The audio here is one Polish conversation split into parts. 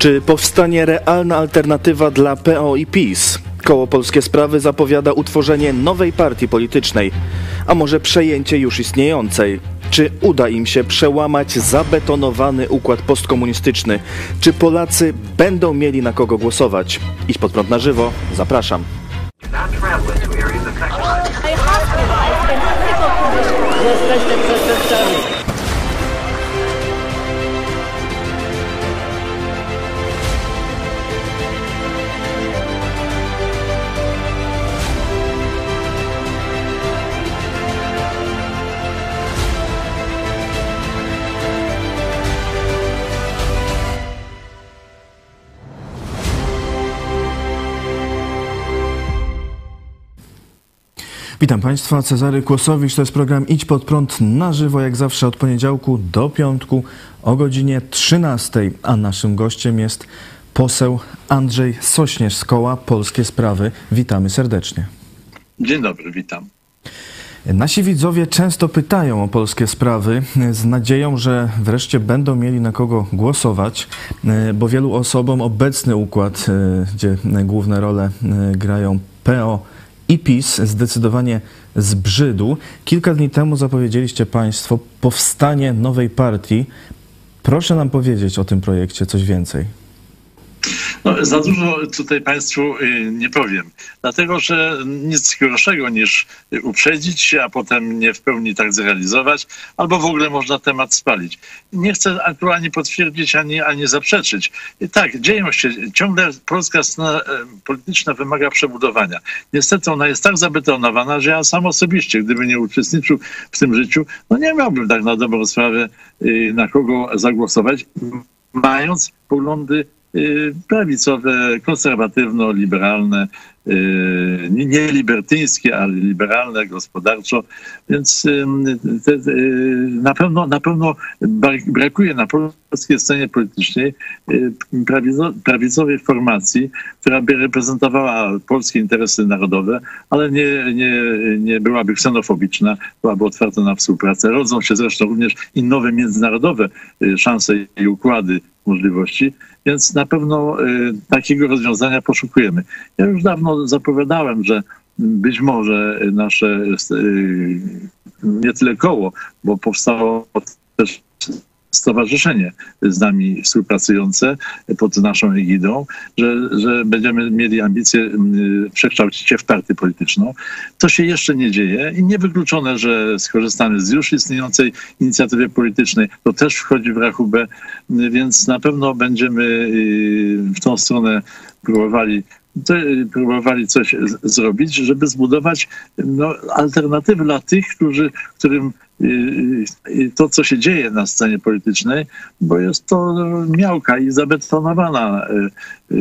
Czy powstanie realna alternatywa dla PO i PiS? Koło Polskie Sprawy zapowiada utworzenie nowej partii politycznej, a może przejęcie już istniejącej. Czy uda im się przełamać zabetonowany układ postkomunistyczny? Czy Polacy będą mieli na kogo głosować? Idź pod prąd na żywo, zapraszam. Jesteście przestępcami. Witam Państwa, Cezary Kłosowicz, to jest program Idź Pod Prąd na żywo, jak zawsze od poniedziałku do piątku o godzinie 13, a naszym gościem jest poseł Andrzej Sośnierz z koła Polskie Sprawy. Witamy serdecznie. Dzień dobry, witam. Nasi widzowie często pytają o polskie sprawy z nadzieją, że wreszcie będą mieli na kogo głosować, bo wielu osobom obecny układ, gdzie główne role grają PO i PiS zdecydowanie zbrzydł. Kilka dni temu zapowiedzieliście Państwo powstanie nowej partii. Proszę nam powiedzieć o tym projekcie coś więcej. No, za dużo tutaj Państwu y, nie powiem, dlatego że nic gorszego niż uprzedzić się, a potem nie w pełni tak zrealizować, albo w ogóle można temat spalić. Nie chcę aktualnie potwierdzić ani, ani zaprzeczyć. I tak, dzieją się, ciągle polska scena polityczna wymaga przebudowania. Niestety ona jest tak zabetonowana, że ja sam osobiście, gdyby nie uczestniczył w tym życiu, no nie miałbym tak na dobrą sprawę y, na kogo zagłosować, mając poglądy prawicowe, konserwatywno-liberalne, y, nie libertyńskie, ale liberalne gospodarczo, więc te, na pewno, na pewno brakuje na polskiej scenie politycznej y, prawicowej formacji, która by reprezentowała polskie interesy narodowe, ale nie, nie, nie byłaby ksenofobiczna, byłaby otwarta na współpracę. Rodzą się zresztą również i nowe międzynarodowe szanse i układy możliwości, więc na pewno y, takiego rozwiązania poszukujemy. Ja już dawno zapowiadałem, że być może nasze y, nie tyle koło, bo powstało też stowarzyszenie z nami współpracujące pod naszą egidą, że, że będziemy mieli ambicje mm, przekształcić się w partię polityczną. To się jeszcze nie dzieje i niewykluczone, że skorzystamy z już istniejącej inicjatywy politycznej. To też wchodzi w rachubę, więc na pewno będziemy y, w tą stronę próbowali próbowali coś zrobić, żeby zbudować no, alternatywy dla tych, którzy, którym to, co się dzieje na scenie politycznej, bo jest to miałka i zabetonowana, y, y, y,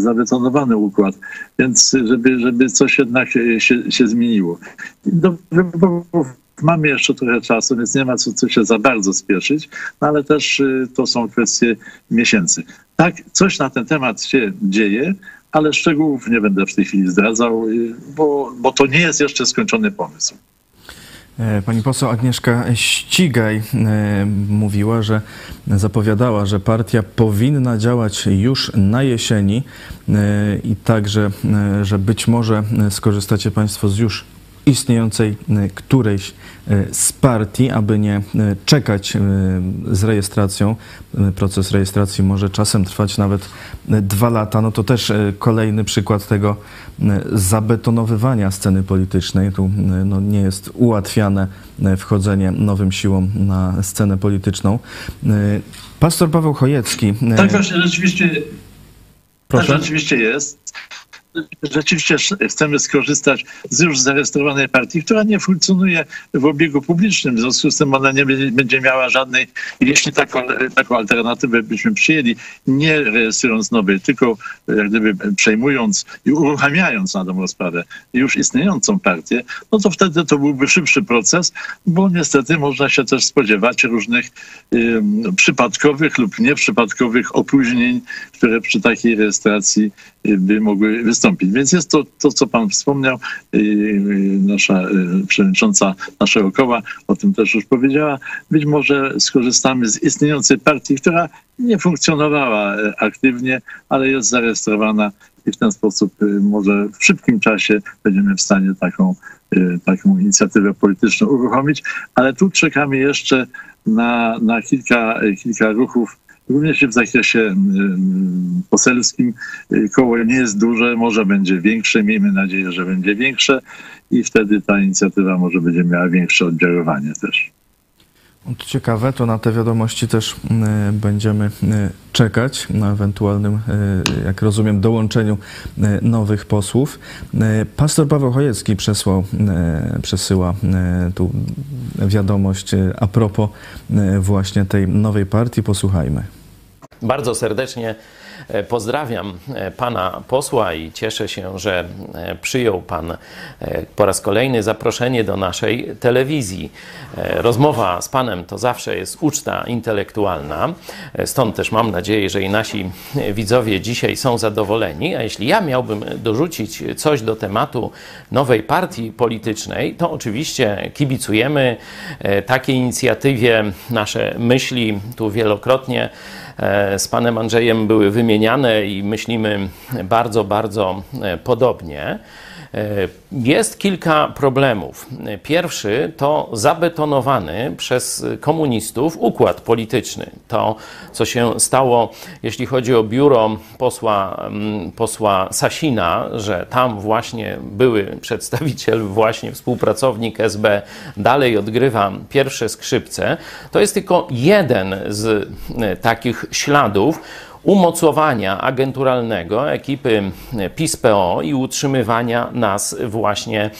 zabetonowany układ, więc żeby, żeby coś jednak się, się zmieniło. Do mamy jeszcze trochę czasu, więc nie ma co, co się za bardzo spieszyć, no ale też to są kwestie miesięcy. Tak, coś na ten temat się dzieje, ale szczegółów nie będę w tej chwili zdradzał, bo, bo to nie jest jeszcze skończony pomysł. E, pani poseł Agnieszka Ścigaj e, mówiła, że zapowiadała, że partia powinna działać już na jesieni e, i także, że być może skorzystacie Państwo z już istniejącej e, którejś e, z partii, aby nie e, czekać z rejestracją. Proces rejestracji może czasem trwać nawet dwa lata. No to też kolejny przykład tego zabetonowywania sceny politycznej. Tu no, nie jest ułatwiane wchodzenie nowym siłom na scenę polityczną. Pastor Paweł Chojecki. Tak właśnie, rzeczywiście. Proszę? Tak rzeczywiście jest rzeczywiście chcemy skorzystać z już zarejestrowanej partii, która nie funkcjonuje w obiegu publicznym. W związku z tym ona nie będzie miała żadnej, jeśli taką, taką alternatywę byśmy przyjęli, nie rejestrując nowej, tylko jak gdyby przejmując i uruchamiając na dobrą sprawę już istniejącą partię, no to wtedy to byłby szybszy proces, bo niestety można się też spodziewać różnych przypadkowych lub nieprzypadkowych opóźnień, które przy takiej rejestracji by mogły wystąpić. Więc jest to, to co pan wspomniał, nasza przewodnicząca naszego koła o tym też już powiedziała. Być może skorzystamy z istniejącej partii, która nie funkcjonowała aktywnie, ale jest zarejestrowana i w ten sposób może w szybkim czasie będziemy w stanie taką, taką inicjatywę polityczną uruchomić. Ale tu czekamy jeszcze na, na kilka, kilka ruchów Również w zakresie poselskim koło nie jest duże, może będzie większe, miejmy nadzieję, że będzie większe. I wtedy ta inicjatywa może będzie miała większe oddziaływanie też. Ciekawe, to na te wiadomości też będziemy czekać na ewentualnym, jak rozumiem, dołączeniu nowych posłów. Pastor Paweł Chojecki przesłał, przesyła tu wiadomość a propos właśnie tej nowej partii. Posłuchajmy. Bardzo serdecznie e, pozdrawiam e, pana posła i cieszę się, że e, przyjął pan po raz kolejny zaproszenie do naszej telewizji. Rozmowa z panem to zawsze jest uczta intelektualna, stąd też mam nadzieję, że i nasi widzowie dzisiaj są zadowoleni. A jeśli ja miałbym dorzucić coś do tematu nowej partii politycznej, to oczywiście kibicujemy takiej inicjatywie. Nasze myśli tu wielokrotnie E, z panem Andrzejem były wymieniane i myślimy bardzo, bardzo e, podobnie. E, jest kilka problemów. Pierwszy to zabetonowany przez komunistów układ polityczny. To, co się stało, jeśli chodzi o biuro posła, mm, posła Sasina, że tam właśnie były przedstawiciel, właśnie współpracownik SB, dalej odgrywa pierwsze skrzypce, to jest tylko jeden z e, takich śladów, umocowania agenturalnego ekipy PiS-PO i utrzymywania nas właśnie e,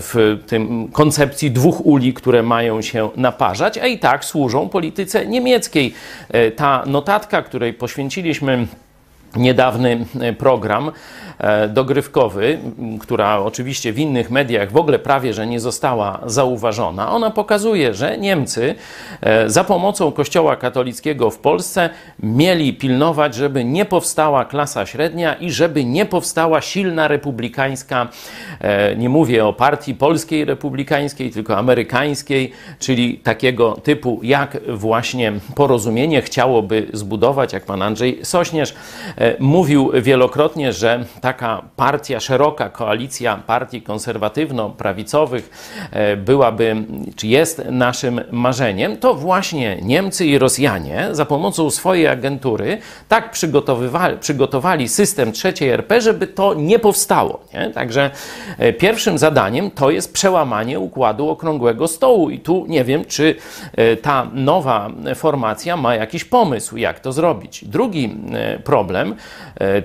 w tym koncepcji dwóch uli, które mają się naparzać, a i tak służą polityce niemieckiej. E, ta notatka, której poświęciliśmy niedawny program, E, dogrywkowy, która oczywiście w innych mediach w ogóle prawie że nie została zauważona. Ona pokazuje, że Niemcy e, za pomocą Kościoła katolickiego w Polsce mieli pilnować, żeby nie powstała klasa średnia i żeby nie powstała silna republikańska, e, nie mówię o partii polskiej republikańskiej, tylko amerykańskiej, czyli takiego typu jak właśnie porozumienie chciałoby zbudować, jak pan Andrzej Sośnierz mówił wielokrotnie, że taka partia, szeroka koalicja partii konserwatywno-prawicowych e, byłaby, czy jest naszym marzeniem, to właśnie Niemcy i Rosjanie za pomocą swojej agentury tak przygotowywali, przygotowali system trzeciej RP, żeby to nie powstało. Nie? Także e, pierwszym zadaniem to jest przełamanie układu okrągłego stołu i tu nie wiem, czy e, ta nowa formacja ma jakiś pomysł, jak to zrobić. Drugi problem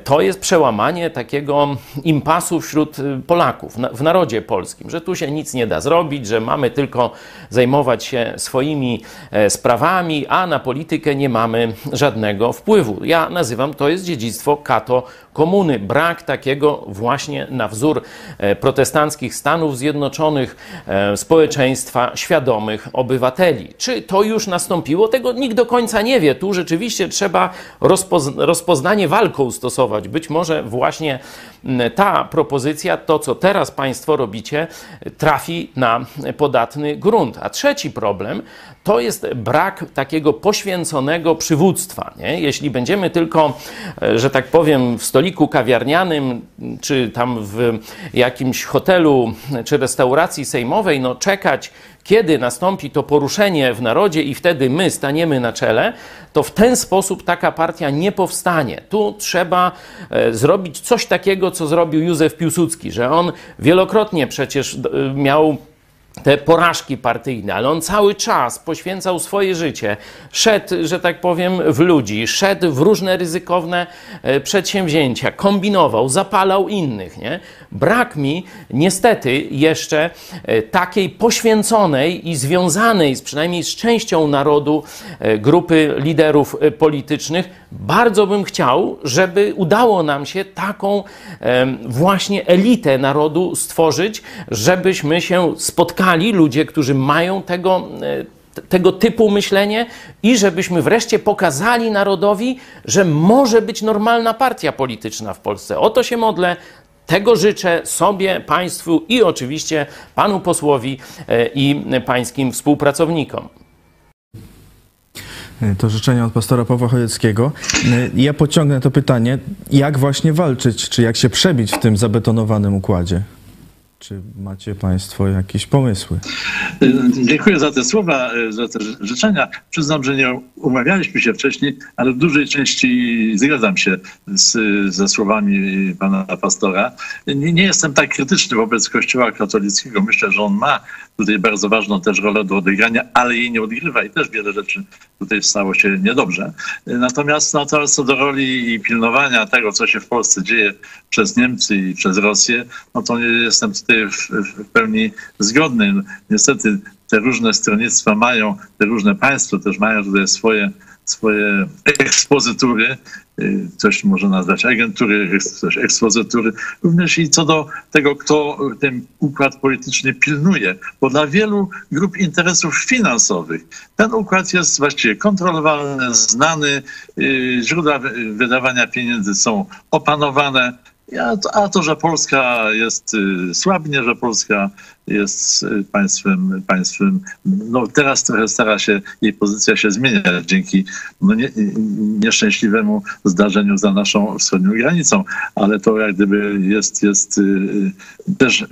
to jest przełamanie takiego takiego impasu wśród y, Polaków, w narodzie polskim, że tu się nic nie da zrobić, że mamy tylko zajmować się swoimi e, sprawami, a na politykę nie mamy żadnego wpływu. Ja nazywam to jest dziedzictwo kato komuny. Brak takiego właśnie na wzór e, protestanckich Stanów Zjednoczonych e, społeczeństwa świadomych obywateli. Czy to już nastąpiło? Tego nikt do końca nie wie. Tu rzeczywiście trzeba rozpoznanie walką stosować. Być może właśnie ta propozycja, to co teraz Państwo robicie, trafi na podatny grunt. A trzeci problem to jest brak takiego poświęconego przywództwa. Nie? Jeśli będziemy tylko, e, że tak powiem, w stoliku kawiarnianym, czy tam w jakimś hotelu, czy restauracji sejmowej, no czekać, kiedy nastąpi to poruszenie w narodzie i wtedy my staniemy na czele, to w ten sposób taka partia nie powstanie. Tu trzeba e, zrobić coś takiego, co zrobił Józef Piłsudski, że on wielokrotnie przecież e, miał te porażki partyjne, ale on cały czas poświęcał swoje życie, szedł, że tak powiem, w ludzi, szedł w różne ryzykowne e, przedsięwzięcia, kombinował, zapalał innych. Nie? Brak mi niestety jeszcze e, takiej poświęconej i związanej z, przynajmniej z częścią narodu e, grupy liderów politycznych. Bardzo bym chciał, żeby udało nam się taką właśnie elitę narodu stworzyć, żebyśmy się spotkali spotkali ludzie, którzy mają tego, e, tego typu myślenie i żebyśmy wreszcie pokazali narodowi, że może być normalna partia polityczna w Polsce. O to się modlę. Tego życzę sobie, państwu i oczywiście panu posłowi e, i pańskim współpracownikom. To życzenie od pastora Pawła Chojeckiego. Ja pociągnę to pytanie, jak właśnie walczyć, czy jak się przebić w tym zabetonowanym układzie? Czy macie Państwo jakieś pomysły? Dziękuję za te słowa, za te życzenia. Przyznam, że nie umawialiśmy się wcześniej, ale w dużej części zgadzam się z, ze słowami pana pastora. Nie, nie jestem tak krytyczny wobec Kościoła katolickiego. Myślę, że on ma tutaj bardzo ważną też rolę do odegrania, ale jej nie odgrywa i też wiele rzeczy tutaj stało się niedobrze. Natomiast, natomiast co do roli i pilnowania tego, co się w Polsce dzieje przez Niemcy i przez Rosję, no to nie jestem tutaj w, w pełni zgodny. Niestety te różne stronnictwa mają, te różne państwa też mają tutaj swoje, swoje ekspozytury, coś może nazwać agentury, coś ekspozytury, również i co do tego, kto ten układ polityczny pilnuje, bo dla wielu grup interesów finansowych ten układ jest właściwie kontrolowalny, znany, źródła wydawania pieniędzy są opanowane, a to, a to, że Polska jest słabnie, że Polska jest państwem, państwem, no teraz trochę stara się, jej pozycja się zmieniać dzięki no nie, nieszczęśliwemu zdarzeniu za naszą wschodnią granicą, ale to jak gdyby jest, jest też,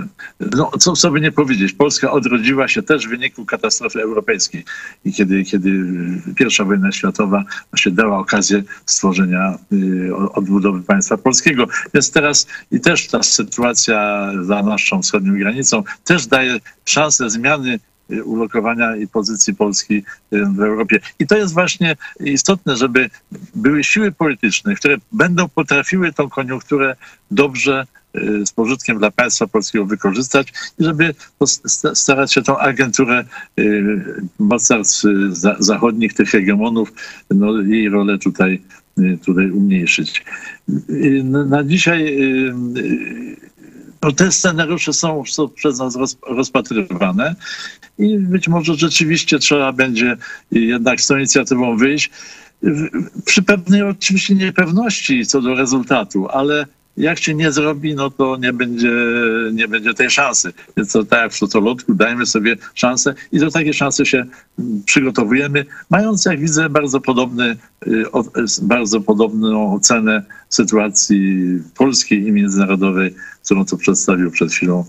no co, by nie powiedzieć, Polska odrodziła się też w wyniku katastrofy europejskiej i kiedy, kiedy pierwsza wojna światowa właśnie dała okazję stworzenia odbudowy państwa polskiego. Więc teraz i też ta sytuacja za naszą wschodnią granicą też daje szansę zmiany ulokowania i pozycji Polski w Europie. I to jest właśnie istotne, żeby były siły polityczne, które będą potrafiły tą koniunkturę dobrze z pożytkiem dla państwa polskiego wykorzystać i żeby starać się tą agenturę mocarstw zachodnich, tych hegemonów, no, jej rolę tutaj, tutaj umniejszyć. Na dzisiaj no, te scenariusze są, są przez nas roz, rozpatrywane i być może rzeczywiście trzeba będzie jednak z tą inicjatywą wyjść. Przy pewnej oczywiście niepewności co do rezultatu, ale jak się nie zrobi, no to nie będzie, nie będzie tej szansy. Więc to tak jak w socjologii, dajmy sobie szansę i do takiej szansy się przygotowujemy, mając, jak widzę, bardzo, podobny, bardzo podobną ocenę sytuacji polskiej i międzynarodowej, którą to przedstawił przed chwilą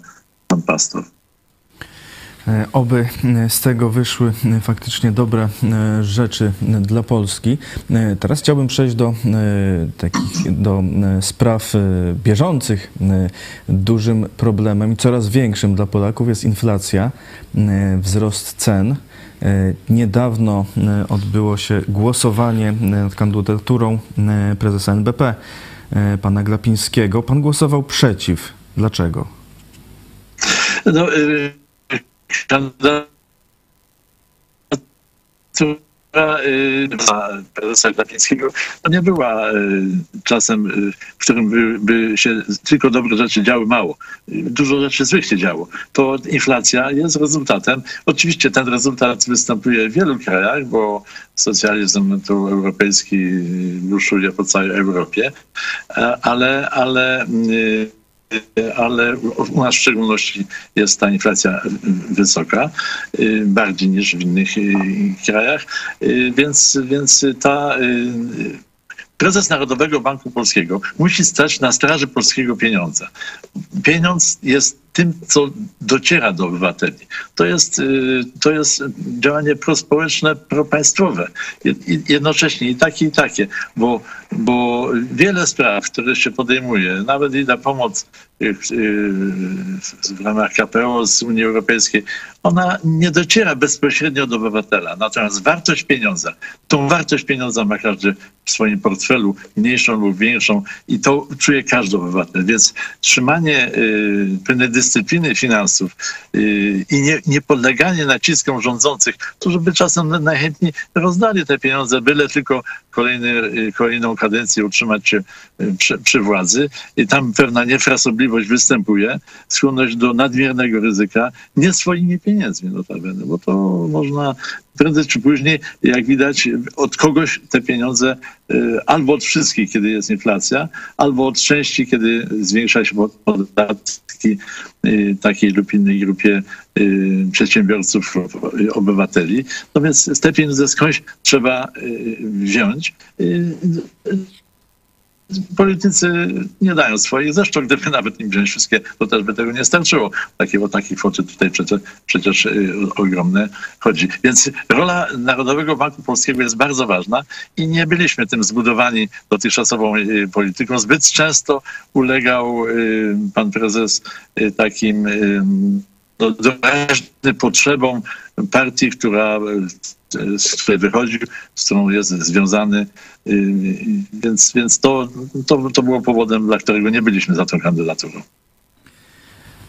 pan pastor. Oby z tego wyszły faktycznie dobre rzeczy dla Polski. Teraz chciałbym przejść do takich do spraw bieżących. Dużym problemem i coraz większym dla Polaków jest inflacja, wzrost cen. Niedawno odbyło się głosowanie nad kandydaturą prezesa NBP, pana Glapińskiego. Pan głosował przeciw. Dlaczego? No, y kandydatura prezesa Glapińskiego to nie była czasem, w którym by, by, się tylko dobre rzeczy działy mało. Dużo rzeczy złych się działo. To inflacja jest rezultatem. Oczywiście ten rezultat występuje w wielu krajach, bo socjalizm tu europejski buszuje po całej Europie, ale, ale ale u nas w szczególności jest ta inflacja wysoka, bardziej niż w innych krajach, więc, więc ta prezes Narodowego Banku Polskiego musi stać na straży polskiego pieniądza. Pieniądz jest tym, co dociera do obywateli. To jest, to jest działanie prospołeczne, propaństwowe. Jednocześnie i takie, i takie, bo, bo wiele spraw, które się podejmuje, nawet i na pomoc w ramach KPO z Unii Europejskiej, ona nie dociera bezpośrednio do obywatela. Natomiast wartość pieniądza, tą wartość pieniądza ma każdy w swoim portfelu, mniejszą lub większą i to czuje każdy obywatel. Więc trzymanie pewnej dyscypliny finansów i nie, nie podleganie naciskom rządzących, którzy by czasem najchętniej rozdali te pieniądze, byle tylko kolejny, y, kolejną kadencję utrzymać się y, przy, przy władzy. I tam pewna niefrasobliwość występuje, skłonność do nadmiernego ryzyka, nie swoimi pieniędzmi notabene, bo to można prędzej czy później, jak widać, od kogoś te pieniądze y, albo od wszystkich, kiedy jest inflacja, albo od części, kiedy zwiększa się podatki y, takiej lub innej grupie y, przedsiębiorców, y, obywateli. No więc te pieniądze skądś trzeba wziąć. Politycy nie dają swoich, zresztą gdyby nawet im wziąć wszystkie, to też by tego nie starczyło. Takie, o takie kwoty tutaj przecież, przecież y, ogromne chodzi. Więc rola Narodowego Banku Polskiego jest bardzo ważna i nie byliśmy tym zbudowani dotychczasową y, polityką. Zbyt często ulegał y, pan prezes takim y, no, doraźnym potrzebom partii, która y, z której wychodził, z którą jest związany, y, więc, więc to, to, to było powodem, dla którego nie byliśmy za tą kandydaturą.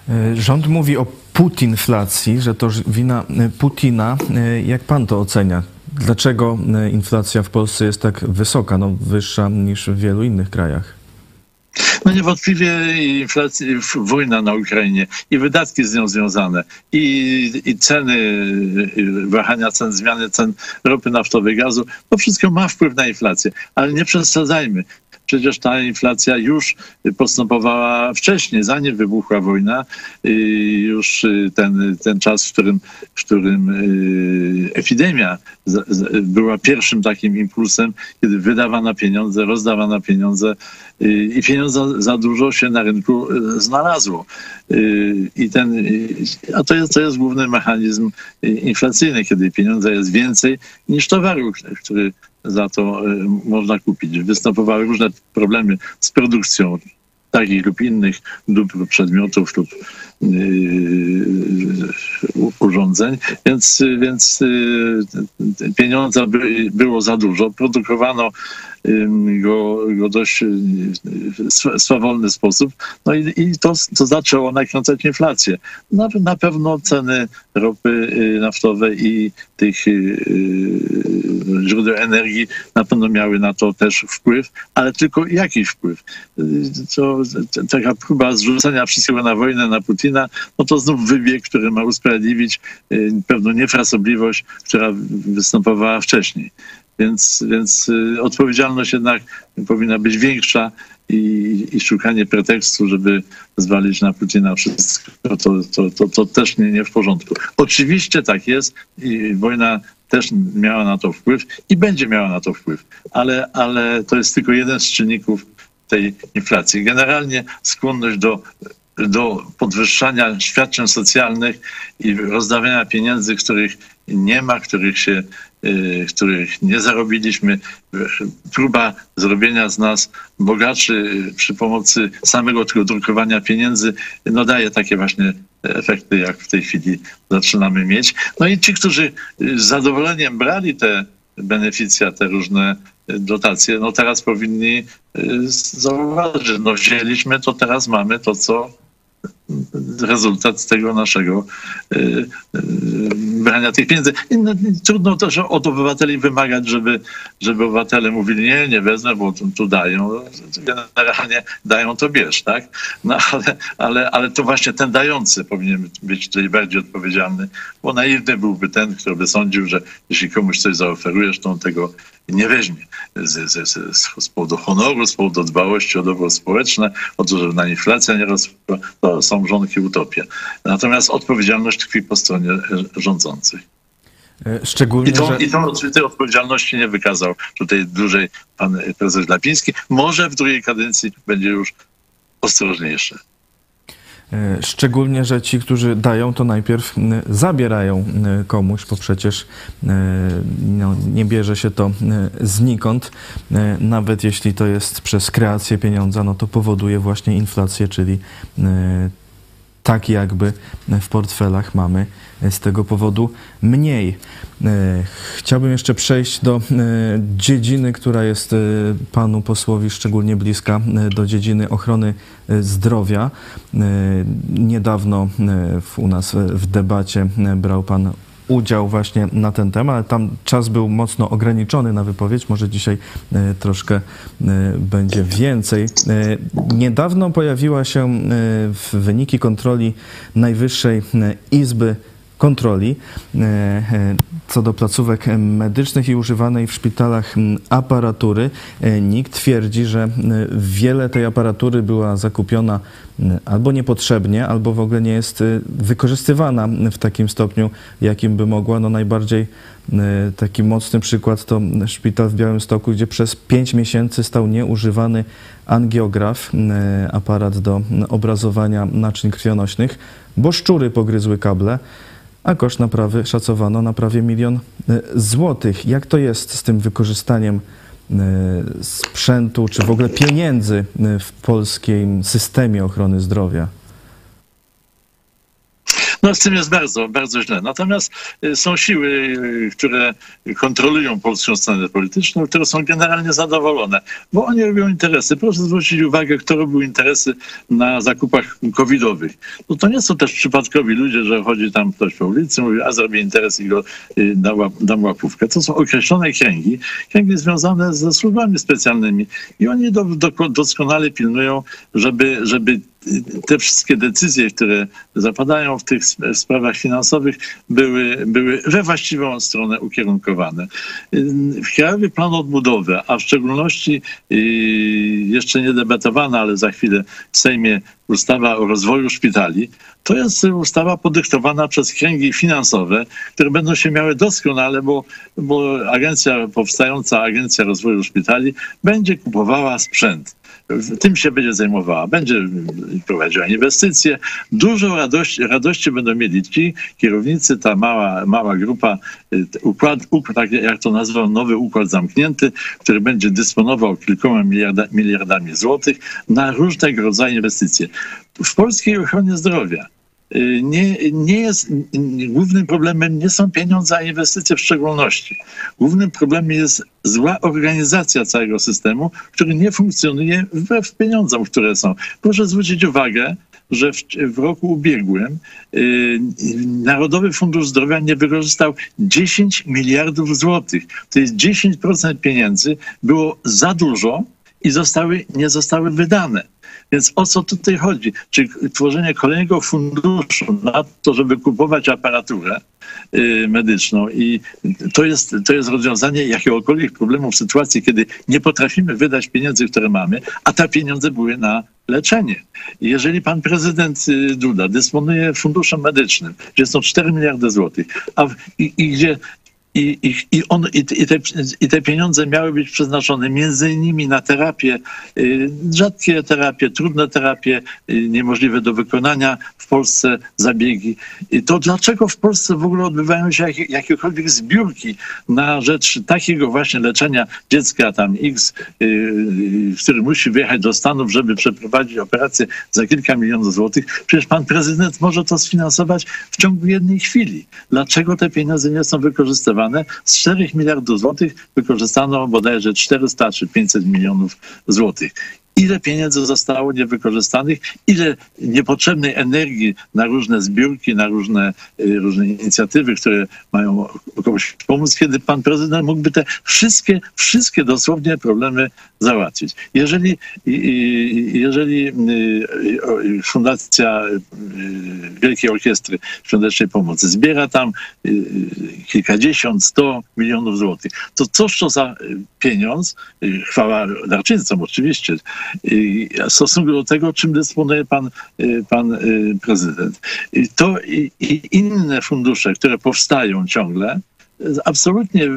E, Rząd mówi o putinflacji, że to wina e, Putina. E, Jak pan to ocenia? Dlaczego e, inflacja w Polsce jest tak wysoka, no wyższa niż w wielu innych krajach? No niewątpliwie inflacja, wojna na Ukrainie i wydatki z nią związane i, i ceny, y, wahania cen, zmiany cen ropy naftowej, gazu, to wszystko ma wpływ na inflację, ale nie przesadzajmy. Przecież ta inflacja już postępowała wcześniej, zanim wybuchła wojna. Już y, ten, ten czas, w którym, w którym y, epidemia była pierwszym takim impulsem, kiedy wydawano pieniądze, rozdawano pieniądze y, i pieniądze za dużo się na rynku znalazło. I ten, a to jest, to jest główny mechanizm inflacyjny, kiedy pieniądza jest więcej niż towaru, który za to y, można kupić. Występowały różne problemy z produkcją takich lub innych dóbr, przedmiotów lub urządzeń, więc, więc yy, pieniądza by, było za dużo. Produkowano go, go dość yy, w swa- swawolny sposób, no i, i to, to zaczęło nakręcać inflację. Na, na pewno ceny ropy yy, naftowej i tych yy, źródeł energii na pewno miały na to też wpływ, ale tylko jakiś wpływ. To, taka próba zrzucenia wszystkiego na wojnę, na Putina, no to znów wybieg, który ma usprawiedliwić y, pewną niefrasobliwość, która występowała wcześniej. Więc, więc y, odpowiedzialność jednak powinna być większa i, i szukanie pretekstu, żeby zwalić na Putina wszystko, to, to, to, to też nie, nie w porządku. Oczywiście tak jest i wojna też miała na to wpływ i będzie miała na to wpływ, ale, ale to jest tylko jeden z czynników tej inflacji. Generalnie skłonność do, do podwyższania świadczeń socjalnych i rozdawania pieniędzy, których nie ma, których się, y, których nie zarobiliśmy. Próba zrobienia z nas bogaczy przy pomocy samego tego drukowania pieniędzy, no daje takie właśnie efekty, jak w tej chwili zaczynamy mieć. No i ci, którzy z zadowoleniem brali te beneficja, te różne dotacje, no teraz powinni y, zauważyć, no wzięliśmy, to teraz mamy to, co rezultat tego naszego y, y, brania tych pieniędzy. No, trudno też od obywateli wymagać, żeby, żeby obywatele mówili, nie, nie wezmę, bo tu, tu dają. Generalnie dają, to bierz, tak? No ale, ale, ale to właśnie ten dający powinien być tutaj bardziej odpowiedzialny, bo naiwny byłby ten, który by sądził, że jeśli komuś coś zaoferujesz, to on tego nie weźmie z, z, z, z powodu honoru, z powodu dbałości o dobro społeczne, o to, żeby na inflacja nie rosła, to są żonki utopia. Natomiast odpowiedzialność tkwi po stronie rządzących. E, Szczególnie, I, to, że... i to, tej odpowiedzialności nie wykazał tutaj dłużej pan prezes Glapiński. Może w drugiej kadencji będzie już ostrożniejszy. E, Szczególnie, że ci, którzy dają, to najpierw zabierają komuś, bo przecież e, no, nie bierze się to znikąd. E, Nawet jeśli to jest przez kreację pieniądza, no to powoduje właśnie inflację, czyli tak jakby w portfelach mamy z tego powodu mniej. E, Chciałbym jeszcze przejść do e, dziedziny, która jest e, panu posłowi szczególnie bliska, e, do dziedziny ochrony e, zdrowia. E, Niedawno e, u nas e, w debacie e, brał pan udział właśnie na ten temat. Tam czas był mocno ograniczony na wypowiedź, może dzisiaj e, troszkę e, będzie więcej. E, Niedawno pojawiła się wyniki kontroli Najwyższej Izby Kontroli e, e, co do placówek medycznych i używanej w szpitalach aparatury. E, NIK twierdzi, że wiele tej aparatury była zakupiona albo niepotrzebnie, albo w ogóle nie jest wykorzystywana w takim stopniu, jakim by mogła. No najbardziej taki mocny przykład to szpital w Białymstoku, gdzie przez 5 miesięcy stał nieużywany angiograf, aparat do obrazowania naczyń krwionośnych, bo szczury pogryzły kable a koszt naprawy szacowano na prawie milion e, złotych. Jak to jest z tym wykorzystaniem e, sprzętu, czy w ogóle pieniędzy e, w polskim systemie ochrony zdrowia? No z tym jest bardzo, bardzo źle. Natomiast y, są siły, y, które kontrolują polską scenę polityczną, które są generalnie zadowolone, bo oni robią interesy. Proszę zwrócić uwagę, kto robił interesy na zakupach covidowych. No to nie są też przypadkowi ludzie, że chodzi tam ktoś po ulicy, mówi, a zrobię interes i go y, dam, dam łapówkę. To są określone kręgi, kręgi związane ze służbami specjalnymi i oni do, do, doskonale pilnują, żeby, żeby te wszystkie decyzje, które zapadają w tych sp- sprawach finansowych, były, były we właściwą stronę ukierunkowane. Krajowy Plan Odbudowy, a w szczególności yy, jeszcze nie debatowana, ale za chwilę w Sejmie ustawa o rozwoju szpitali, to jest ustawa podyktowana przez kręgi finansowe, które będą się miały doskonale, bo, bo agencja, powstająca Agencja Rozwoju Szpitali będzie kupowała sprzęt tym się będzie zajmowała, będzie prowadziła inwestycje. Dużo radości, radości będą mieli ci kierownicy, ta mała, mała grupa, y, układ, układ, tak jak to nazwał, nowy układ zamknięty, który będzie dysponował kilkoma miliarda, miliardami złotych na różnego rodzaju inwestycje. W polskiej ochronie zdrowia nie, nie jest, głównym problemem nie są pieniądze, a inwestycje w szczególności. Głównym problemem jest zła organizacja całego systemu, który nie funkcjonuje wbrew pieniądzom, które są. Proszę zwrócić uwagę, że w, w roku ubiegłym y, Narodowy Fundusz Zdrowia nie wykorzystał 10 miliardów złotych. To jest 10% pieniędzy, było za dużo i zostały, nie zostały wydane. Więc o co tutaj chodzi? Czy tworzenie kolejnego funduszu na to, żeby kupować aparaturę y, medyczną i to jest, to jest rozwiązanie jakiegokolwiek problemu w sytuacji, kiedy nie potrafimy wydać pieniędzy, które mamy, a te pieniądze były na leczenie. Jeżeli pan prezydent y, Duda dysponuje funduszem medycznym, gdzie są 4 miliardy złotych, a i, i gdzie i, i, i, on, i, te, I te pieniądze miały być przeznaczone między innymi na terapię, y, rzadkie terapie, trudne terapie, y, niemożliwe do wykonania w Polsce zabiegi. I to dlaczego w Polsce w ogóle odbywają się jak, jakiekolwiek zbiórki na rzecz takiego właśnie leczenia dziecka tam X, y, który musi wyjechać do Stanów, żeby przeprowadzić operację za kilka milionów złotych? Przecież pan prezydent może to sfinansować w ciągu jednej chwili. Dlaczego te pieniądze nie są wykorzystywane? Z 4 miliardów złotych wykorzystano bodajże 400 czy 500 milionów złotych. Ile pieniędzy zostało niewykorzystanych, ile niepotrzebnej energii na różne zbiórki, na różne, y, różne inicjatywy, które mają komuś pomóc, kiedy pan prezydent mógłby te wszystkie, wszystkie dosłownie problemy załatwić. Jeżeli, jeżeli y, y, Fundacja Wielkiej Orkiestry Świątecznej Pomocy zbiera tam kilkadziesiąt, sto milionów złotych, to cóż to za pieniądz, chwała darczyńcom oczywiście, w stosunku do tego, czym dysponuje pan, y, pan y, prezydent. To i, inne fundusze, które powstają ciągle, absolutnie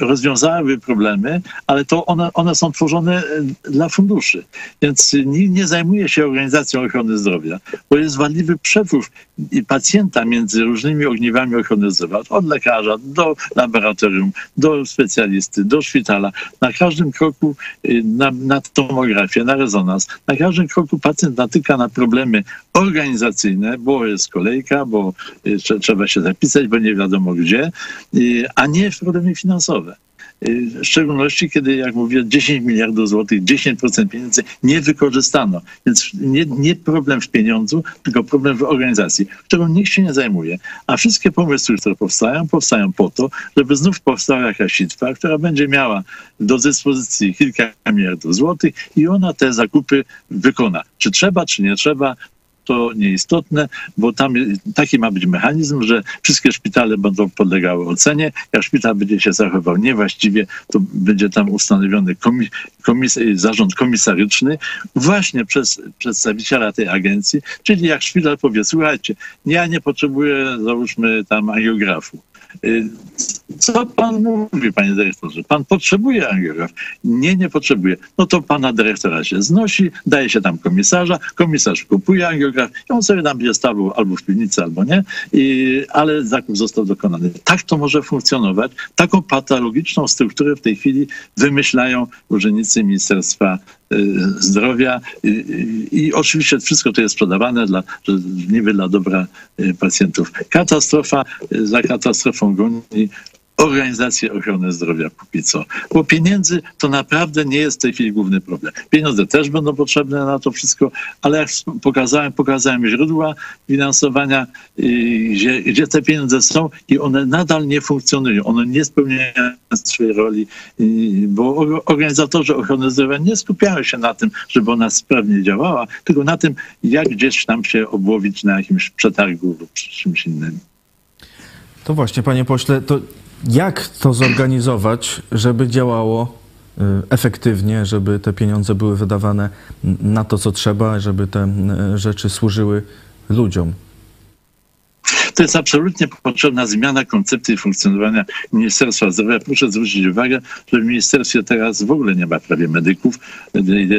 rozwiązałyby problemy, ale to one, one są tworzone y, dla funduszy. Więc nikt nie zajmuje się organizacją ochrony zdrowia, bo jest wadliwy przepływ i pacjenta między różnymi ogniwami ochrony zdrowia, od lekarza do laboratorium, do specjalisty, do szpitala. Na każdym kroku y, na, na tomografię, na rezonans, na każdym kroku pacjent natyka na problemy organizacyjne, bo jest kolejka, bo trze- trzeba się zapisać, bo nie wiadomo gdzie, y, a nie problemy finansowe. Y, W szczególności, kiedy, jak mówię, 10 miliardów złotych, 10% pieniędzy nie wykorzystano. Więc nie, nie problem w pieniądzu, tylko problem w organizacji, którą nikt się nie zajmuje. A wszystkie pomysły, które powstają, powstają po to, żeby znów powstała jakaś sitwa, która będzie miała do dyspozycji kilka miliardów złotych i ona te zakupy wykona. Czy trzeba, czy nie trzeba, to nieistotne, bo tam taki ma być mechanizm, że wszystkie szpitale będą podlegały ocenie. Jak szpital będzie się zachował niewłaściwie, to będzie tam ustanowiony komi komis zarząd komisaryczny właśnie przez przedstawiciela tej agencji, czyli jak szpital powie, słuchajcie, ja nie potrzebuję, załóżmy tam angiografu. Y, Co pan mówi, panie dyrektorze? Pan potrzebuje angiograf? Nie, nie potrzebuje. No to pana dyrektora się znosi, daje się tam komisarza, komisarz kupuje angiograf i on sobie tam będzie stał albo w piwnicy, albo nie, I, ale zakup został dokonany. Tak to może funkcjonować. Taką patologiczną strukturę w tej chwili wymyślają urzędnicy Ministerstwa Zdrowia i, oczywiście wszystko to jest sprzedawane dla, niby dla dobra y, pacjentów. Katastrofa y, za katastrofą goni organizację ochrony zdrowia póki co. Bo pieniędzy to naprawdę nie jest w tej chwili główny problem. Pieniądze też będą potrzebne na to wszystko, ale jak pokazałem, pokazałem źródła finansowania, y, gdzie, gdzie te pieniądze są i one nadal nie funkcjonują. One nie spełniają swojej roli, y, bo or- organizatorzy ochrony zdrowia nie skupiają się na tym, żeby ona sprawnie działała, tylko na tym, jak gdzieś tam się obłowić na jakimś przetargu lub czymś innym. To właśnie, panie pośle, to jak to zorganizować, żeby działało y, efektywnie, żeby te pieniądze były wydawane na to, co trzeba, żeby te y, rzeczy służyły ludziom? To jest absolutnie potrzebna zmiana koncepcji funkcjonowania Ministerstwa Zdrowia. Proszę zwrócić uwagę, że w ministerstwie teraz w ogóle nie ma prawie medyków.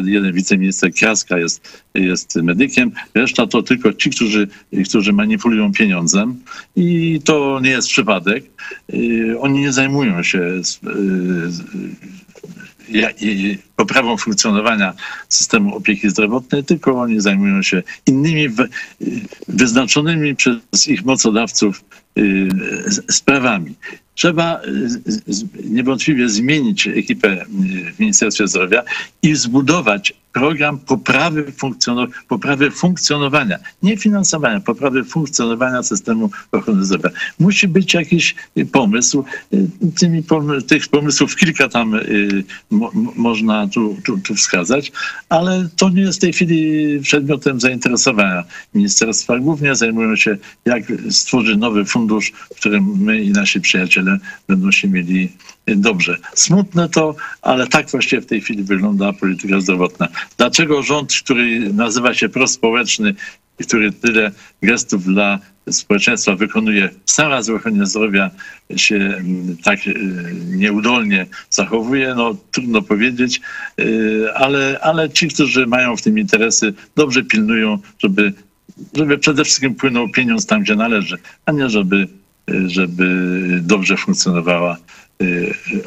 Jeden wiceminister Kraska jest, jest medykiem, reszta to tylko ci, którzy, którzy manipulują pieniądzem i to nie jest przypadek. Y, Oni nie zajmują się y, poprawą funkcjonowania systemu opieki zdrowotnej, tylko oni zajmują się innymi wy- wyznaczonymi przez ich mocodawców y, sprawami. Trzeba y, niewątpliwie zmienić ekipę y, w Ministerstwie Zdrowia i zbudować program poprawy, funkcjono- poprawy funkcjonowania, nie finansowania, poprawy funkcjonowania systemu ochrony zdrowia. Musi być jakiś y, pomysł. Y, Tymi pom- tych pomysłów kilka tam y, mo- mo- można tu, tu, tu wskazać, ale to nie jest w tej chwili przedmiotem zainteresowania ministerstwa. Głównie zajmują się, jak stworzyć nowy fundusz, w którym my i nasi przyjaciele będą się mieli dobrze. Smutne to, ale tak właściwie w tej chwili wygląda polityka zdrowotna. Dlaczego rząd, który nazywa się prospołeczny i który tyle gestów dla społeczeństwa wykonuje, sam raz w ochronie zdrowia się mm, tak y, nieudolnie zachowuje, no trudno powiedzieć, y, ale, ale ci, którzy mają w tym interesy, dobrze pilnują, żeby, żeby przede wszystkim płynął pieniądz tam, gdzie należy, a nie żeby, y, żeby dobrze funkcjonowała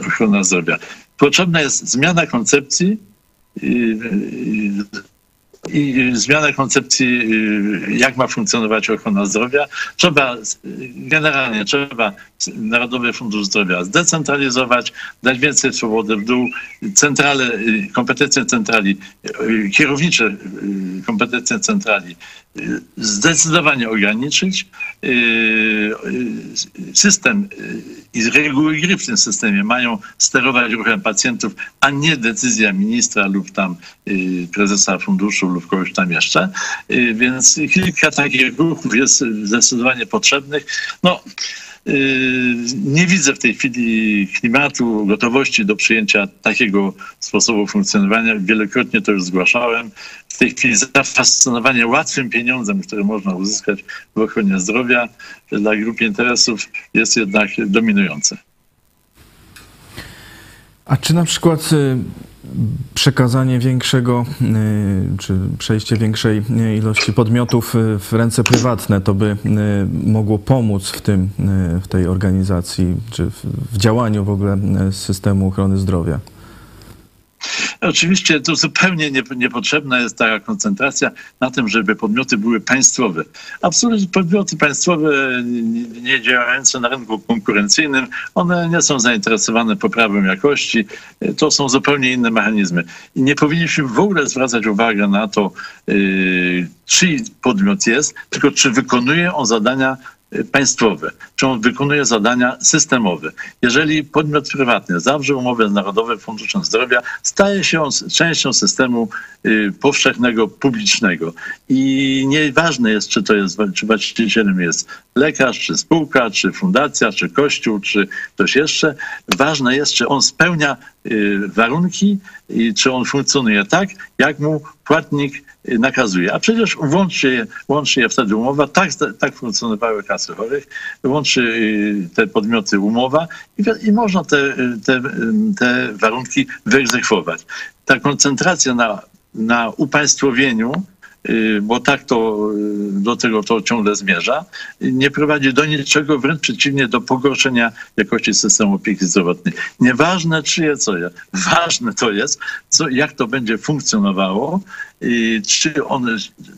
ochrona zdrowia. Potrzebna jest zmiana koncepcji y, y, i zmiana koncepcji, y, jak ma funkcjonować ochrona zdrowia. Trzeba, y, generalnie trzeba Narodowy Fundusz Zdrowia zdecentralizować, dać więcej swobody w dół, centrale, y, kompetencje centrali, y, kierownicze y, kompetencje centrali zdecydowanie ograniczyć. System i reguły gry w tym systemie mają sterować ruchem pacjentów, a nie decyzja ministra lub tam prezesa funduszu lub kogoś tam jeszcze. Więc kilka takich ruchów jest zdecydowanie potrzebnych. No, nie widzę w tej chwili klimatu, gotowości do przyjęcia takiego sposobu funkcjonowania. Wielokrotnie to już zgłaszałem. W tej chwili zafascynowanie łatwym pieniądzem, który można uzyskać w ochronie zdrowia dla grup interesów jest jednak dominujące. A czy na przykład y, przekazanie większego, y, czy przejście większej ilości podmiotów y, w ręce prywatne, to by y, mogło pomóc w tym, w tej organizacji, czy w, działaniu w ogóle systemu ochrony zdrowia? Oczywiście tu zupełnie nie, niepotrzebna jest taka koncentracja na tym, żeby podmioty były państwowe. Absolutnie podmioty państwowe nie działające na rynku konkurencyjnym, one nie są zainteresowane poprawą jakości. To są zupełnie inne mechanizmy. I nie powinniśmy w ogóle zwracać uwagi na to, yy, czyj podmiot jest, tylko czy wykonuje on zadania państwowe, czy on wykonuje zadania systemowe. Jeżeli podmiot prywatny zawrze umowę z Narodowym Funduszem Zdrowia, staje się on częścią systemu y, powszechnego, publicznego. I nieważne jest, czy to jest, czy właścicielem jest lekarz, czy spółka, czy fundacja, czy kościół, czy ktoś jeszcze. Ważne jest, czy on spełnia warunki i czy on funkcjonuje tak, jak mu płatnik nakazuje. A przecież łączy, łączy je wtedy umowa, tak, tak funkcjonowały kasy chorych, łączy y, te podmioty umowa i, i można te, te, te warunki wyegzekwować. Ta koncentracja na, na upaństwowieniu Y, bo tak to y, do tego to ciągle zmierza, nie prowadzi do niczego, wręcz przeciwnie, do pogorszenia jakości systemu opieki zdrowotnej. Nieważne czyje co jest, ważne to jest, co, jak to będzie funkcjonowało, i czy on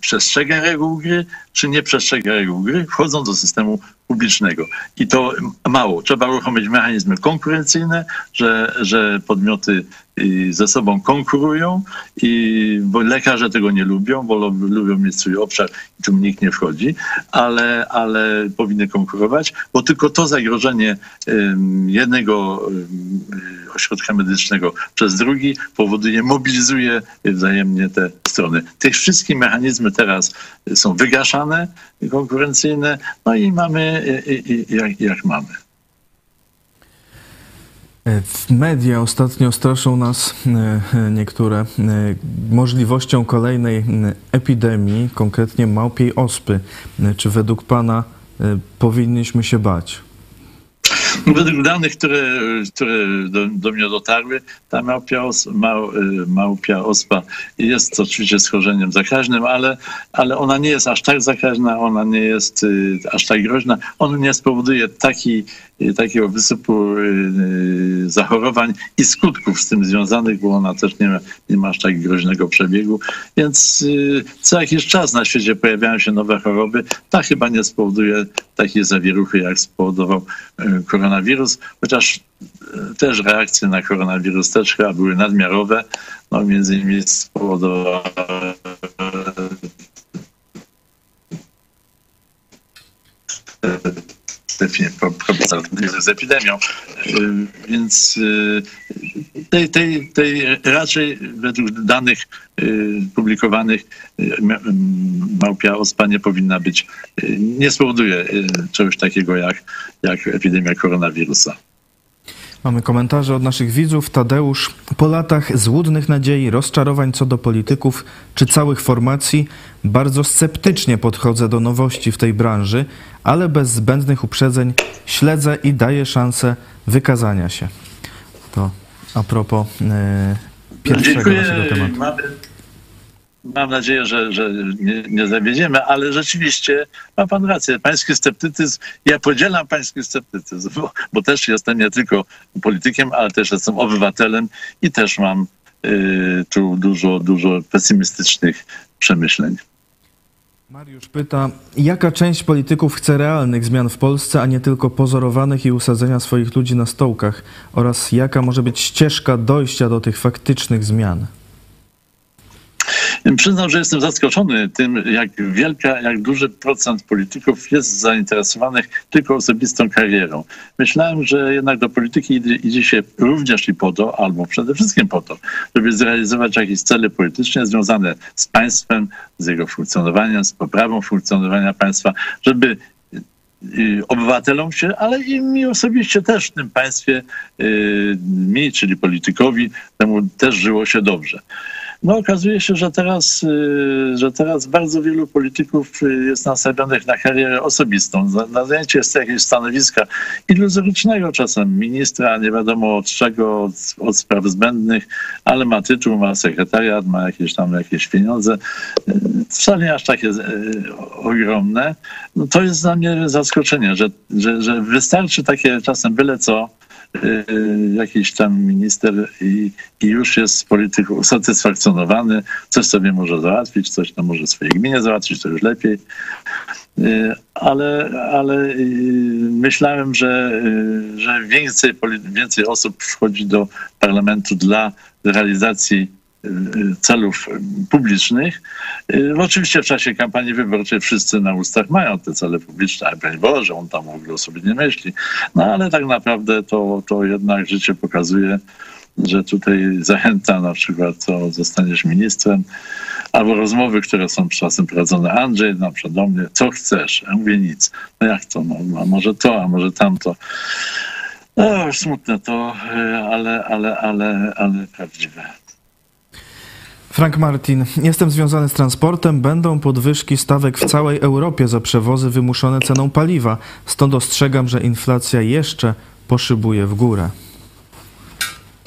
przestrzega reguł gry, czy nie przestrzega reguł gry, wchodzą do systemu publicznego. I to mało. Trzeba uruchomić mechanizmy konkurencyjne, że, że podmioty y, ze sobą konkurują, i, bo lekarze tego nie lubią, bo lubią mieć swój obszar i tu nikt nie wchodzi, ale, ale powinny konkurować, bo tylko to zagrożenie jednego ośrodka medycznego przez drugi powoduje, mobilizuje wzajemnie te strony. Te wszystkie mechanizmy teraz są wygaszane, konkurencyjne, no i mamy jak, jak mamy. Media ostatnio straszą nas e, niektóre e, możliwością kolejnej epidemii, konkretnie małpiej ospy. E, czy według Pana powinniśmy się bać? Według danych, które, które do, do mnie dotarły, ta małpia, os, mał, małpia ospa jest oczywiście schorzeniem zakaźnym, ale, ale ona nie jest aż tak zakaźna, ona nie jest aż tak groźna. On nie spowoduje taki, takiego wysypu zachorowań i skutków z tym związanych, bo ona też nie ma, nie ma aż tak groźnego przebiegu. Więc co jakiś czas na świecie pojawiają się nowe choroby. Ta chyba nie spowoduje takiej zawieruchy, jak spowodował koronawirus, chociaż też reakcje na koronawirus też chyba były nadmiarowe, no między innymi spowodowały z epidemią. E, więc e, tej, tej, tej raczej według danych publikowanych małpia ospa nie powinna być, nie spowoduje czegoś takiego jak, jak epidemia koronawirusa. Mamy komentarze od naszych widzów. Tadeusz, po latach złudnych nadziei, rozczarowań co do polityków czy całych formacji, bardzo sceptycznie podchodzę do nowości w tej branży, ale bez zbędnych uprzedzeń śledzę i daję szansę wykazania się. To a propos e, pierwszego Dziękuję. naszego tematu. Mamy mam nadzieję, że, że nie, nie zawiedziemy, ale rzeczywiście ma pan rację. Pański sceptycyzm, ja podzielam pański sceptycyzm, bo, bo też jestem nie tylko politykiem, ale też jestem obywatelem i też mam y, tu dużo, dużo pesymistycznych przemyśleń. Mariusz pyta, jaka część polityków chce realnych zmian w Polsce, a nie tylko pozorowanych i usadzenia swoich ludzi na stołkach oraz jaka może być ścieżka dojścia do tych faktycznych zmian? Przyznam, że jestem zaskoczony tym, jak wielka, jak duży procent polityków jest zainteresowanych tylko osobistą karierą. Myślałem, że jednak do polityki idzie się również i po to, albo przede wszystkim po to, żeby zrealizować jakieś cele polityczne związane z państwem, z jego funkcjonowaniem, z poprawą funkcjonowania państwa, żeby y, obywatelom się, ale i mi osobiście też w tym państwie, y, mi, czyli politykowi, temu też żyło się dobrze. No okazuje się, że teraz, y, że teraz bardzo wielu polityków y, jest nastawionych na karierę osobistą, na zajęcie jest jakiegoś stanowiska iluzorycznego czasem ministra, nie wiadomo od czego, od, od spraw zbędnych, ale ma tytuł, ma sekretariat, ma jakieś tam jakieś pieniądze. Y, wcale nie aż takie ogromne. No to jest dla mnie zaskoczenie, że, że, że wystarczy takie czasem byle co, jakiś tam minister i, i już jest z polityką usatysfakcjonowany, coś sobie może załatwić, coś tam może swojej gminie załatwić, to już lepiej. Y, Ale, ale y, myślałem, że, y, że więcej, więcej osób wchodzi do parlamentu dla realizacji y, y, celów y, publicznych. Y, Oczywiście w czasie kampanii wyborczej wszyscy na ustach mają te cele publiczne, a broń Boże, on tam w ogóle o sobie nie myśli. No ale tak naprawdę to, to jednak życie pokazuje, że tutaj zachęta na przykład, to zostaniesz ministrem, albo rozmowy, które są czasem prowadzone. Andrzej na przykład do mnie, co chcesz? Ja mówię nic. No jak to? No, a może to, a może tamto. No, smutne to, y, ale, ale, ale, ale prawdziwe. Frank Martin, jestem związany z transportem. Będą podwyżki stawek w całej Europie za przewozy wymuszone ceną paliwa. Stąd ostrzegam, że inflacja jeszcze poszybuje w górę.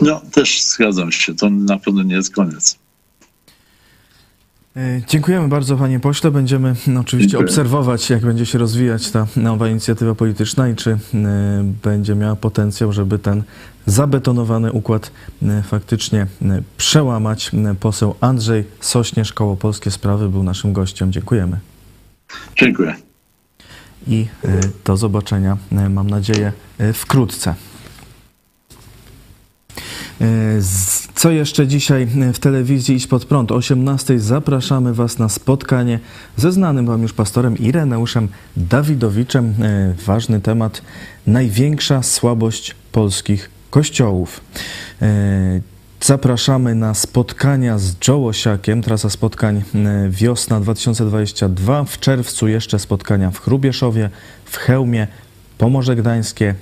No, też zgadzam się. To na pewno nie jest koniec. E, Dziękujemy bardzo panie pośle. Będziemy no, oczywiście Dziękuję. obserwować, jak będzie się rozwijać ta nowa inicjatywa polityczna i czy e, będzie miała potencjał, żeby ten zabetonowany układ e, faktycznie przełamać. Poseł Andrzej Sośnierz, Koło Polskie Sprawy był naszym gościem. Dziękujemy. Dziękuję. I do zobaczenia, mam nadzieję, wkrótce. Z- Co jeszcze dzisiaj e, w telewizji Idź Pod Prąd? O 18 zapraszamy Was na spotkanie ze znanym Wam już pastorem Ireneuszem Dawidowiczem. E, Ważny temat, największa słabość polskich kościołów. E, Zapraszamy na spotkania z Joe Osiakiem, trasa spotkań wiosna 2022. W czerwcu jeszcze spotkania w Chrubieszowie, w Chełmie, Pomorze Gdańskie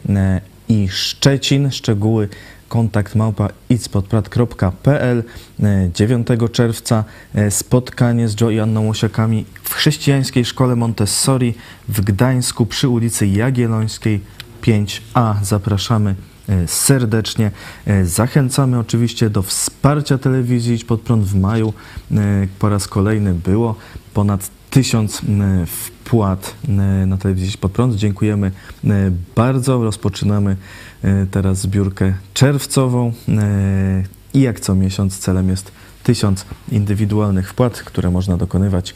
i Szczecin. Szczegóły kontakt małpa idspodprat.pl 9 czerwca e, spotkanie z Joe i Anną Osiakami w chrześcijańskiej szkole Montessori w Gdańsku przy ulicy Jagiellońskiej 5A. Zapraszamy e, serdecznie. E, Zachęcamy oczywiście do wsparcia telewizji Idź Pod Prąd w maju. E, Po raz kolejny było ponad tysiąc e, wpłat e, na telewizji Pod Prąd. Dziękujemy e, bardzo. Rozpoczynamy e, teraz zbiórkę czerwcową i jak co miesiąc celem jest tysiąc indywidualnych wpłat, które można dokonywać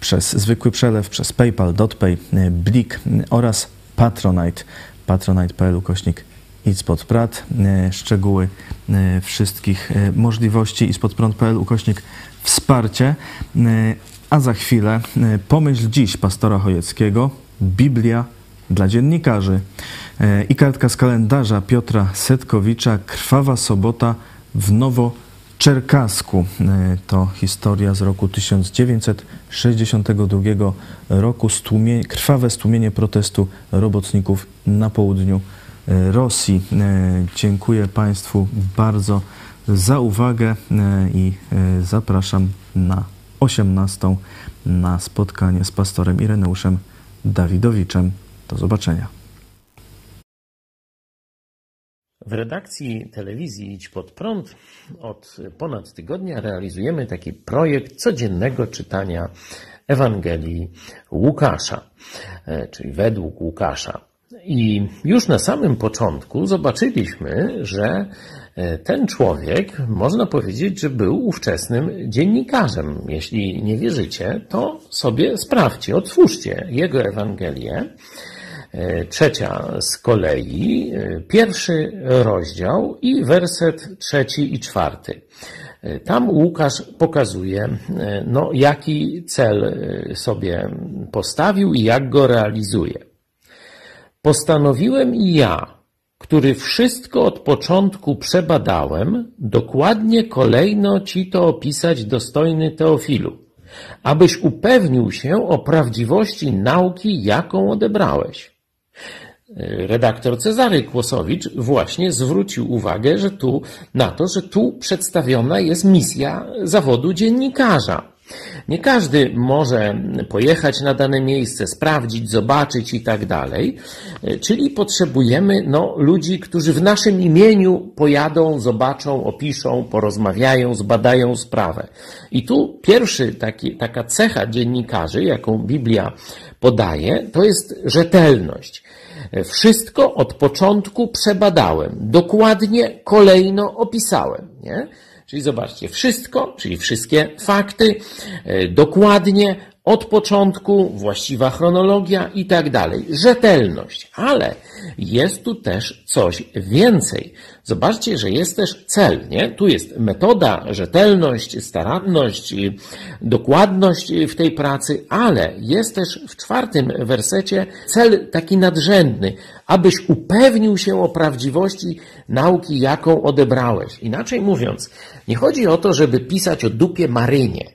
przez zwykły przelew, przez PayPal, DotPay, Blik oraz Patronite, patronite.pl ukośnik idź pod prat. Szczegóły wszystkich możliwości i spodprąd.pl ukośnik wsparcie. A za chwilę e, pomyśl dziś pastora Chojeckiego, Biblia dla dziennikarzy E, i kartka z kalendarza Piotra Setkowicza, Krwawa Sobota w Nowoczerkasku. E, To historia z roku 1962 roku, stłumie, krwawe stłumienie protestu robotników na południu Rosji. Dziękuję Państwu bardzo za uwagę i zapraszam na 18 na spotkanie z pastorem Ireneuszem Dawidowiczem. Do zobaczenia. W redakcji telewizji Idź Pod Prąd od ponad tygodnia realizujemy taki projekt codziennego czytania Ewangelii Łukasza, e, czyli według Łukasza. I już na samym początku zobaczyliśmy, że ten człowiek, można powiedzieć, że był ówczesnym dziennikarzem. Jeśli nie wierzycie, to sobie sprawdźcie, otwórzcie jego Ewangelię. E, Trzecia z kolei, e, pierwszy rozdział i werset trzeci i czwarty. E, Tam Łukasz pokazuje, e, no, jaki cel e, sobie postawił i jak go realizuje. Postanowiłem i ja, który wszystko od początku przebadałem, dokładnie kolejno ci to opisać dostojny Teofilu, abyś upewnił się o prawdziwości nauki, jaką odebrałeś. Redaktor Cezary Kłosowicz właśnie zwrócił uwagę że tu, na to, że tu przedstawiona jest misja zawodu dziennikarza. Nie każdy może pojechać na dane miejsce, sprawdzić, zobaczyć i tak dalej. Czyli potrzebujemy no, ludzi, którzy w naszym imieniu pojadą, zobaczą, opiszą, porozmawiają, zbadają sprawę. I tu pierwszy taki, taka cecha dziennikarzy, jaką Biblia podaje, to jest rzetelność. Wszystko od początku przebadałem, dokładnie, kolejno opisałem. Nie? Czyli zobaczcie, wszystko, czyli wszystkie fakty, e, dokładnie, od początku, właściwa chronologia i tak dalej. Rzetelność. Ale jest tu też coś więcej. Zobaczcie, że jest też cel, nie? Tu jest metoda, rzetelność, staranność, dokładność w tej pracy, ale jest też w czwartym wersecie cel taki nadrzędny, abyś upewnił się o prawdziwości nauki, jaką odebrałeś. Inaczej mówiąc, nie chodzi o to, żeby pisać o dupie Marynie.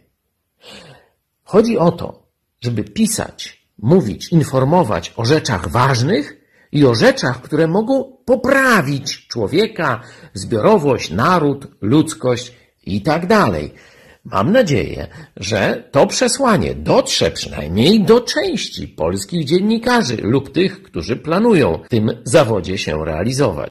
Chodzi o to, żeby pisać, mówić, informować o rzeczach ważnych i o rzeczach, które mogą poprawić człowieka, zbiorowość, naród, ludzkość i tak dalej. Mam nadzieję, że to przesłanie dotrze przynajmniej do części polskich dziennikarzy lub tych, którzy planują w tym zawodzie się realizować.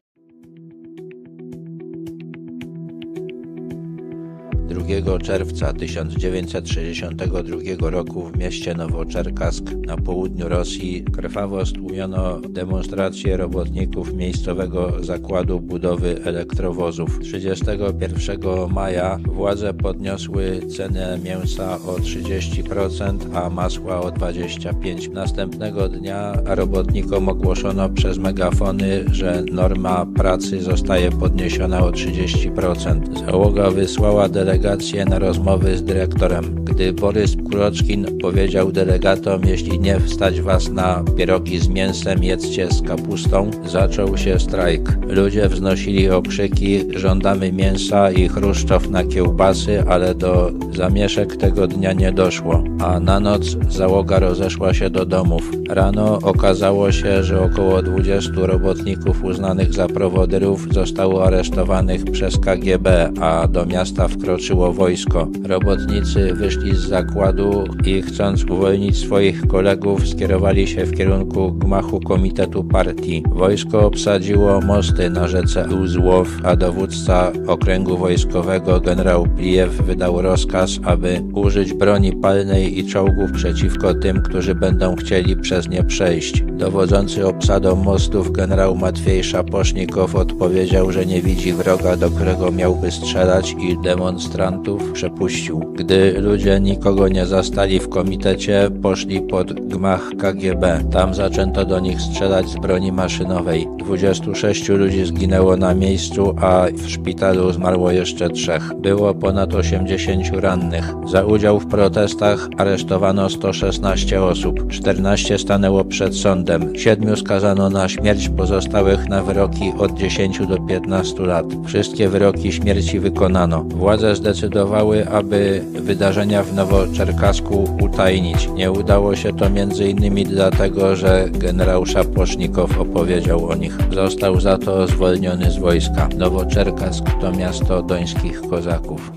2 czerwca 1962 roku w mieście Nowoczerkask na południu Rosji krwawo stłumiono demonstracje robotników miejscowego zakładu budowy elektrowozów. 31 maja władze podniosły cenę mięsa o 30%, a masła o 25%. Następnego dnia robotnikom ogłoszono przez megafony, że norma pracy zostaje podniesiona o 30%. Załoga wysłała delegację delegację na rozmowy z dyrektorem. Gdy Borys Kuroczkin powiedział delegatom, jeśli nie wstać was na pierogi z mięsem, jedzcie z kapustą, zaczął się strajk. Ludzie wznosili okrzyki, żądamy mięsa i chruszczow na kiełbasy, ale do zamieszek tego dnia nie doszło, a na noc załoga rozeszła się do domów. Rano okazało się, że około 20 robotników uznanych za prowodyrów zostało aresztowanych przez KGB, a do miasta wkroczyło wojsko. Robotnicy wyszli z zakładu i chcąc uwolnić swoich kolegów skierowali się w kierunku gmachu komitetu partii. Wojsko obsadziło mosty na rzece Uzłow, a dowódca okręgu wojskowego generał Plijew wydał rozkaz, aby użyć broni palnej i czołgów przeciwko tym, którzy będą chcieli przez nie przejść. Dowodzący obsadą mostów generał Matwiej Szapocznikow odpowiedział, że nie widzi wroga, do którego miałby strzelać i demonstrant demonstrantów przepuścił. Gdy ludzie nikogo nie zastali w komitecie, poszli pod gmach KGB. Tam zaczęto do nich strzelać z broni maszynowej. 26 ludzi zginęło na miejscu, a w szpitalu zmarło jeszcze trzech. Było ponad 80 rannych. Za udział w protestach aresztowano 116 osób. 14 stanęło przed sądem. Siedmiu skazano na śmierć, pozostałych na wyroki od 10 do 15 lat. Wszystkie wyroki śmierci wykonano. Władze zdecydowały zdecydowały, aby wydarzenia w Nowoczerkasku utajnić. Nie udało się to m.in. dlatego, że generał Szapocznikow opowiedział o nich. Został za to zwolniony z wojska. Nowoczerkask to miasto dońskich kozaków.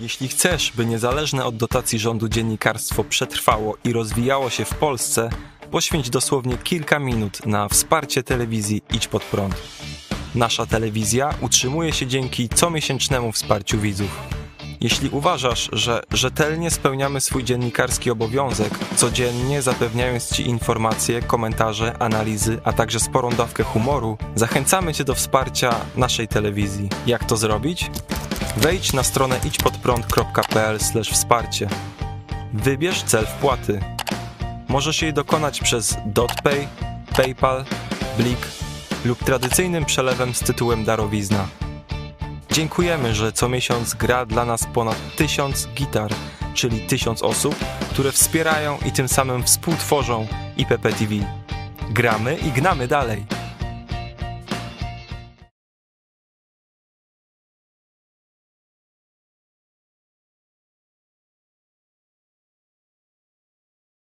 Jeśli chcesz, by niezależne od dotacji rządu dziennikarstwo przetrwało i rozwijało się w Polsce, poświęć dosłownie kilka minut na wsparcie telewizji Idź Pod Prąd. Nasza telewizja utrzymuje się dzięki comiesięcznemu wsparciu widzów. Jeśli uważasz, że rzetelnie spełniamy swój dziennikarski obowiązek, codziennie zapewniając Ci informacje, komentarze, analizy, a także sporą dawkę humoru, zachęcamy Cię do wsparcia naszej telewizji. Jak to zrobić? Wejdź na stronę idźpodprąd.pl wsparcie. Wybierz cel wpłaty. Możesz jej dokonać przez DotPay, PayPal, Blik lub tradycyjnym przelewem z tytułem darowizna. Dziękujemy, że co miesiąc gra dla nas ponad tysiąc gitar, czyli tysiąc osób, które wspierają i tym samym współtworzą IPP TV. Gramy i gnamy dalej.